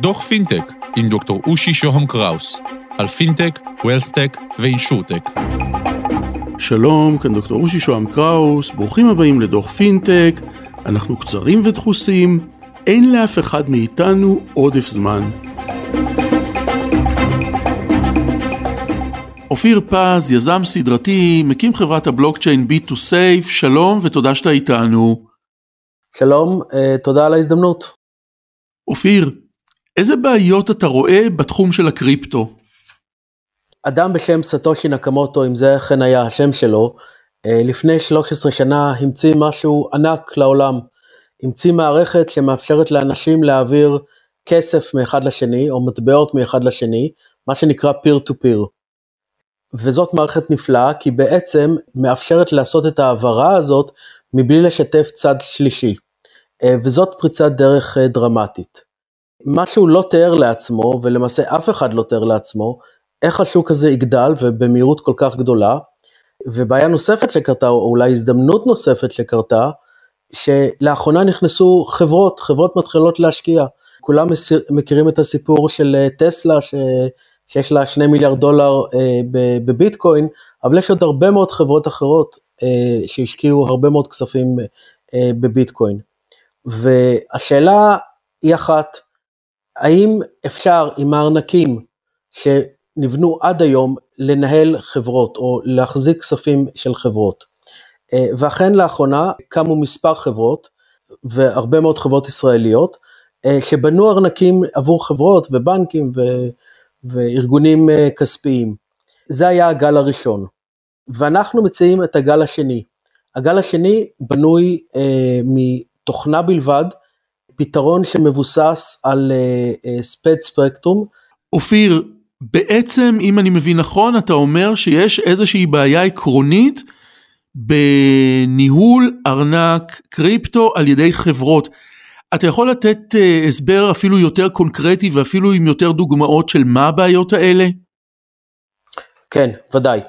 דוח פינטק עם דוקטור אושי שוהם קראוס על פינטק, wealthtech ו insurtech. שלום, כאן דוקטור אושי שוהם קראוס, ברוכים הבאים לדוח פינטק, אנחנו קצרים ודחוסים, אין לאף אחד מאיתנו עודף זמן. אופיר פז, יזם סדרתי, מקים חברת הבלוקצ'יין B2Safe, שלום ותודה שאתה איתנו. שלום, אה, תודה על ההזדמנות. אופיר, איזה בעיות אתה רואה בתחום של הקריפטו? אדם בשם סטושי נקמוטו, אם זה אכן היה השם שלו, אה, לפני 13 שנה המציא משהו ענק לעולם. המציא מערכת שמאפשרת לאנשים להעביר כסף מאחד לשני, או מטבעות מאחד לשני, מה שנקרא peer to peer. וזאת מערכת נפלאה, כי בעצם מאפשרת לעשות את ההעברה הזאת מבלי לשתף צד שלישי. אה, וזאת פריצת דרך אה, דרמטית. מה שהוא לא תיאר לעצמו, ולמעשה אף אחד לא תיאר לעצמו, איך השוק הזה יגדל ובמהירות כל כך גדולה. ובעיה נוספת שקרתה, או אולי הזדמנות נוספת שקרתה, שלאחרונה נכנסו חברות, חברות מתחילות להשקיע. כולם מכירים את הסיפור של אה, טסלה, ש... שיש לה שני מיליארד דולר אה, בביטקוין, אבל יש עוד הרבה מאוד חברות אחרות שהשקיעו הרבה מאוד כספים אה, בביטקוין. והשאלה היא אחת, האם אפשר עם הארנקים שנבנו עד היום לנהל חברות או להחזיק כספים של חברות? אה, ואכן לאחרונה קמו מספר חברות והרבה מאוד חברות ישראליות אה, שבנו ארנקים עבור חברות ובנקים ו... וארגונים אה, כספיים. זה היה הגל הראשון. ואנחנו מציעים את הגל השני. הגל השני בנוי אה, מתוכנה בלבד, פתרון שמבוסס על אה, אה, ספד ספקטרום. אופיר, בעצם אם אני מבין נכון אתה אומר שיש איזושהי בעיה עקרונית בניהול ארנק קריפטו על ידי חברות. אתה יכול לתת uh, הסבר אפילו יותר קונקרטי ואפילו עם יותר דוגמאות של מה הבעיות האלה? כן, ודאי.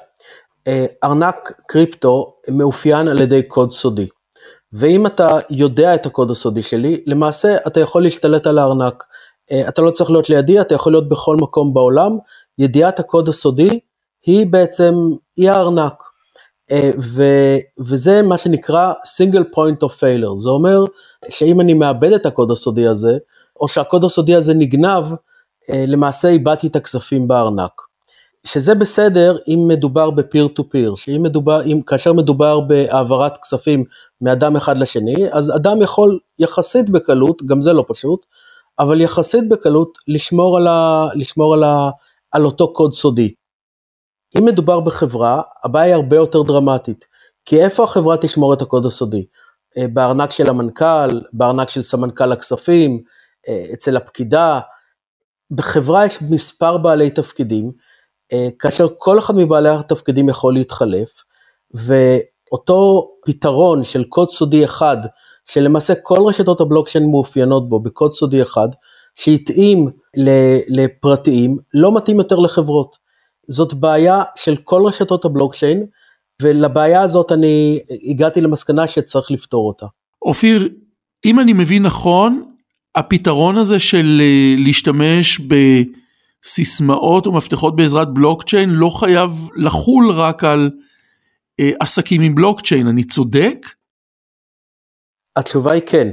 Uh, ארנק קריפטו מאופיין על ידי קוד סודי. ואם אתה יודע את הקוד הסודי שלי, למעשה אתה יכול להשתלט על הארנק. Uh, אתה לא צריך להיות לידי, אתה יכול להיות בכל מקום בעולם. ידיעת הקוד הסודי היא בעצם, היא הארנק. אה, ו, וזה מה שנקרא single point of failure, זה אומר שאם אני מאבד את הקוד הסודי הזה, או שהקוד הסודי הזה נגנב, אה, למעשה איבדתי את הכספים בארנק. שזה בסדר אם מדובר בפיר טו פיר, כאשר מדובר בהעברת כספים מאדם אחד לשני, אז אדם יכול יחסית בקלות, גם זה לא פשוט, אבל יחסית בקלות לשמור על, ה, לשמור על, ה, על אותו קוד סודי. אם מדובר בחברה, הבעיה היא הרבה יותר דרמטית. כי איפה החברה תשמור את הקוד הסודי? אה, בארנק של המנכ"ל, בארנק של סמנכ"ל הכספים, אה, אצל הפקידה. בחברה יש מספר בעלי תפקידים, כאשר כל אחד מבעלי התפקידים יכול להתחלף, ואותו פתרון של קוד סודי אחד, שלמעשה כל רשתות הבלוקצ'יין מאופיינות בו בקוד סודי אחד, שהתאים לפרטיים, לא מתאים יותר לחברות. זאת בעיה של כל רשתות הבלוקצ'יין, ולבעיה הזאת אני הגעתי למסקנה שצריך לפתור אותה. אופיר, אם אני מבין נכון, הפתרון הזה של אה, להשתמש בסיסמאות ומפתחות בעזרת בלוקצ'יין לא חייב לחול רק על אה, עסקים עם בלוקצ'יין, אני צודק? התשובה היא כן.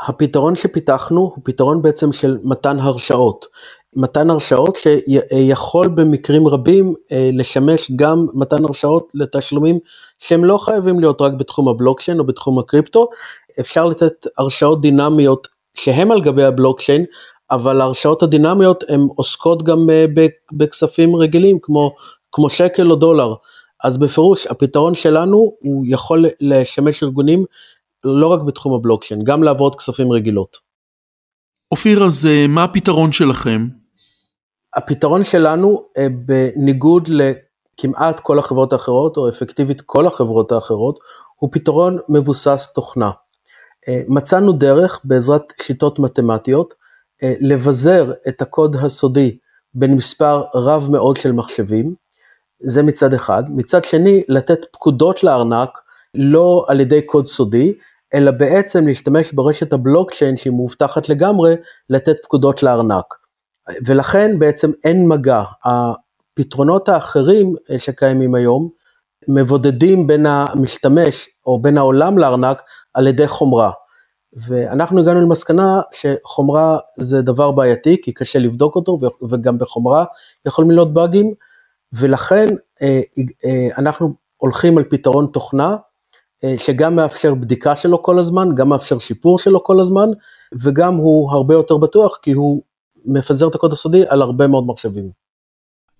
הפתרון שפיתחנו הוא פתרון בעצם של מתן הרשאות. מתן הרשאות שיכול במקרים רבים אה, לשמש גם מתן הרשאות לתשלומים שהם לא חייבים להיות רק בתחום הבלוקצ'יין או בתחום הקריפטו, אפשר לתת הרשאות דינמיות שהם על גבי הבלוקצ'יין, אבל ההרשאות הדינמיות הן עוסקות גם אה, בכספים רגילים כמו, כמו שקל או דולר. אז בפירוש הפתרון שלנו הוא יכול לשמש ארגונים לא רק בתחום הבלוקצ'יין, גם לעבוד כספים רגילות. אופיר, אז אה, מה הפתרון שלכם? הפתרון שלנו, אה, בניגוד לכמעט כל החברות האחרות, או אפקטיבית כל החברות האחרות, הוא פתרון מבוסס תוכנה. מצאנו דרך, בעזרת שיטות מתמטיות, לבזר את הקוד הסודי בין מספר רב מאוד של מחשבים, זה מצד אחד. מצד שני, לתת פקודות לארנק, לא על ידי קוד סודי, אלא בעצם להשתמש ברשת הבלוקצ'יין שהיא מאובטחת לגמרי, לתת פקודות לארנק. ולכן בעצם אין מגע. הפתרונות האחרים אה, שקיימים היום, מבודדים בין המשתמש או בין העולם לארנק על ידי חומרה. ואנחנו הגענו למסקנה שחומרה זה דבר בעייתי, כי קשה לבדוק אותו, וגם בחומרה יכולים להיות באגים, ולכן אה, אה, אנחנו הולכים על פתרון תוכנה, אה, שגם מאפשר בדיקה שלו כל הזמן, גם מאפשר שיפור שלו כל הזמן, וגם הוא הרבה יותר בטוח, כי הוא מפזר את הקוד הסודי על הרבה מאוד מחשבים.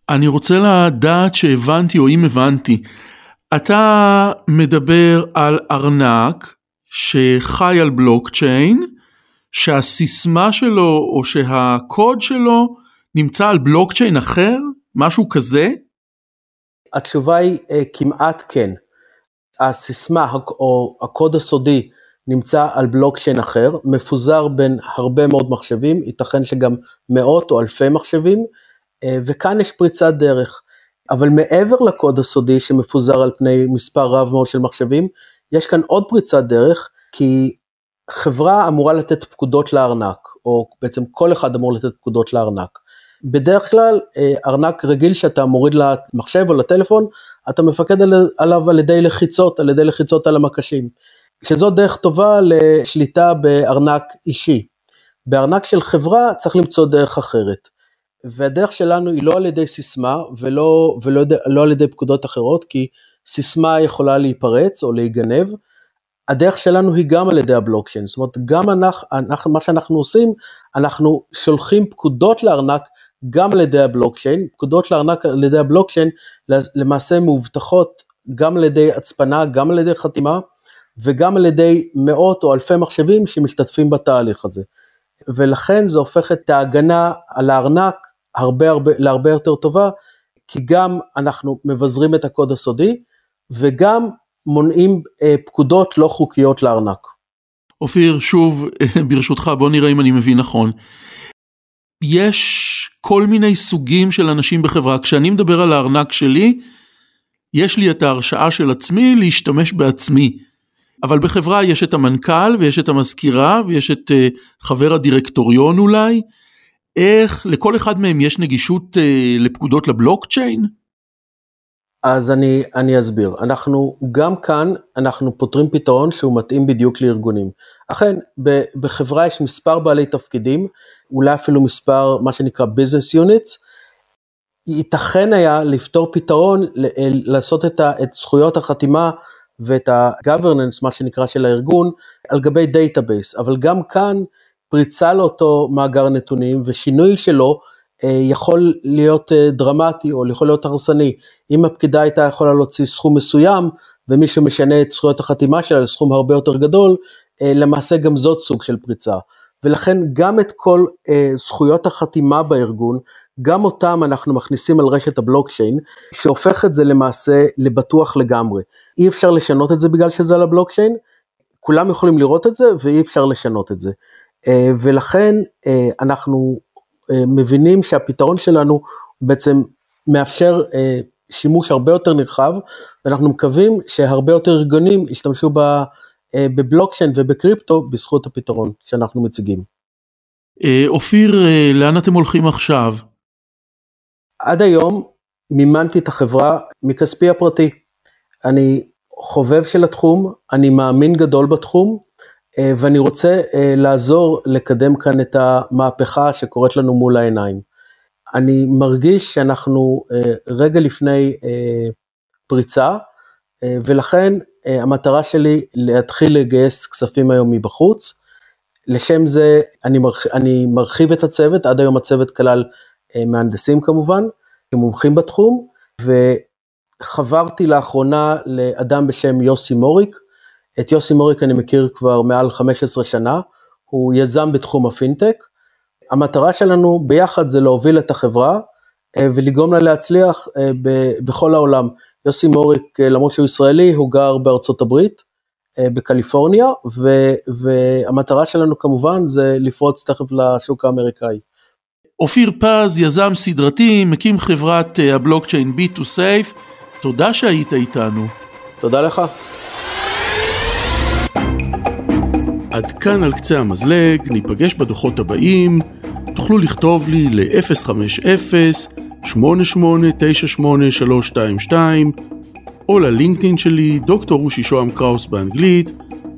אני רוצה לדעת שהבנתי, או אם הבנתי, אתה מדבר על ארנק שחי על בלוקצ'יין, שהסיסמה שלו או שהקוד שלו נמצא על בלוקצ'יין אחר, משהו כזה? התשובה היא uh, כמעט כן. הסיסמה או הקוד הסודי נמצא על בלוקצ'יין אחר, מפוזר בין הרבה מאוד מחשבים, ייתכן שגם מאות או אלפי מחשבים, uh, וכאן יש פריצת דרך. אבל מעבר לקוד הסודי שמפוזר על פני מספר רב מאוד של מחשבים, יש כאן עוד פריצת דרך, כי חברה אמורה לתת פקודות לארנק, או בעצם כל אחד אמור לתת פקודות לארנק. בדרך כלל אה, ארנק רגיל שאתה מוריד למחשב או לטלפון, אתה מפקד עליו על ידי לחיצות, על ידי לחיצות על המקשים, שזו דרך טובה לשליטה בארנק אישי. בארנק של חברה צריך למצוא דרך אחרת. והדרך שלנו היא לא על ידי סיסמה ולא, ולא לא על ידי פקודות אחרות, כי סיסמה יכולה להיפרץ או להיגנב. הדרך שלנו היא גם על ידי הבלוקצ'יין, זאת אומרת גם אנחנו, אנחנו, מה שאנחנו עושים, אנחנו שולחים פקודות לארנק גם על ידי הבלוקצ'יין, פקודות לארנק על ידי הבלוקצ'יין למעשה מאובטחות גם על ידי הצפנה, גם על ידי חתימה וגם על ידי מאות או אלפי מחשבים שמשתתפים בתהליך הזה. ולכן זה הופך את ההגנה על הארנק הרבה הרבה, להרבה יותר טובה, כי גם אנחנו מבזרים את הקוד הסודי וגם מונעים אה, פקודות לא חוקיות לארנק. אופיר, שוב, ברשותך, בוא נראה אם אני מבין נכון. יש כל מיני סוגים של אנשים בחברה. כשאני מדבר על הארנק שלי, יש לי את ההרשאה של עצמי להשתמש בעצמי. אבל בחברה יש את המנכ"ל ויש את המזכירה ויש את uh, חבר הדירקטוריון אולי. איך לכל אחד מהם יש נגישות uh, לפקודות לבלוקצ'יין? אז אני, אני אסביר. אנחנו, גם כאן, אנחנו פותרים פתרון שהוא מתאים בדיוק לארגונים. אכן, בחברה יש מספר בעלי תפקידים, אולי אפילו מספר, מה שנקרא business units, ייתכן היה לפתור פתרון, לעשות את, ה, את זכויות החתימה ואת ה-governance, מה שנקרא, של הארגון, על גבי database, אבל גם כאן, פריצה לאותו מאגר נתונים ושינוי שלו, אה, יכול להיות אה, דרמטי או יכול להיות הרסני. אם הפקידה הייתה יכולה להוציא סכום מסוים ומישהו משנה את זכויות החתימה שלה לסכום הרבה יותר גדול, אה, למעשה גם זאת סוג של פריצה. ולכן גם את כל זכויות החתימה בארגון, גם אותם אנחנו מכניסים על רשת הבלוקצ'יין, שהופך את זה למעשה לבטוח לגמרי. אי אפשר לשנות את זה בגלל שזה על הבלוקצ'יין, כולם יכולים לראות את זה ואי אפשר לשנות את זה. ולכן אנחנו אה, מבינים שהפתרון שלנו בעצם מאפשר אה, שימוש הרבה יותר נרחב, ואנחנו מקווים שהרבה יותר ארגונים ישתמשו אה, בבלוקצ'יין ובקריפטו בזכות הפתרון שאנחנו מציגים. אופיר, לאן אתם הולכים עכשיו? עד היום מימנתי את החברה מכספי הפרטי. אני חובב של התחום, אני מאמין גדול בתחום, אה, ואני רוצה אה, לעזור לקדם כאן את המהפכה שקורית לנו מול העיניים. אני מרגיש שאנחנו אה, רגע לפני פריצה, ולכן המטרה שלי להתחיל לגייס כספים היום מבחוץ. לשם זה אני, מרח, אני מרחיב את הצוות, עד היום הצוות כלל מהנדסים כמובן, שמומחים בתחום, וחברתי לאחרונה לאדם בשם יוסי מוריק, את יוסי מוריק אני מכיר כבר מעל 15 שנה, הוא יזם בתחום הפינטק. המטרה שלנו ביחד זה להוביל את החברה אה, ולגרום לה להצליח אה, בכל העולם. יוסי מוריק, אה, למרות שהוא ישראלי, הוא גר בארצות הברית, בקליפורניה, והמטרה שלנו כמובן זה לפרוץ תכף לשוק האמריקאי. אופיר פז, יזם סדרתי, מקים חברת הבלוקצ'יין B2Safe, תודה שהיית איתנו. תודה לך. עד כאן על קצה המזלג, ניפגש בדוחות הבאים, תוכלו לכתוב לי ל-050-8898-322 או ללינקדאין שלי, דוקטור רושי שוהם קראוס באנגלית.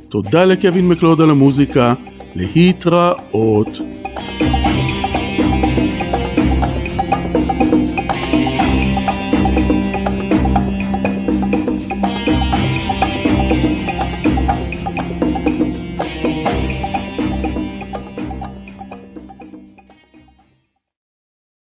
תודה לקווין מקלוד על המוזיקה, להתראות.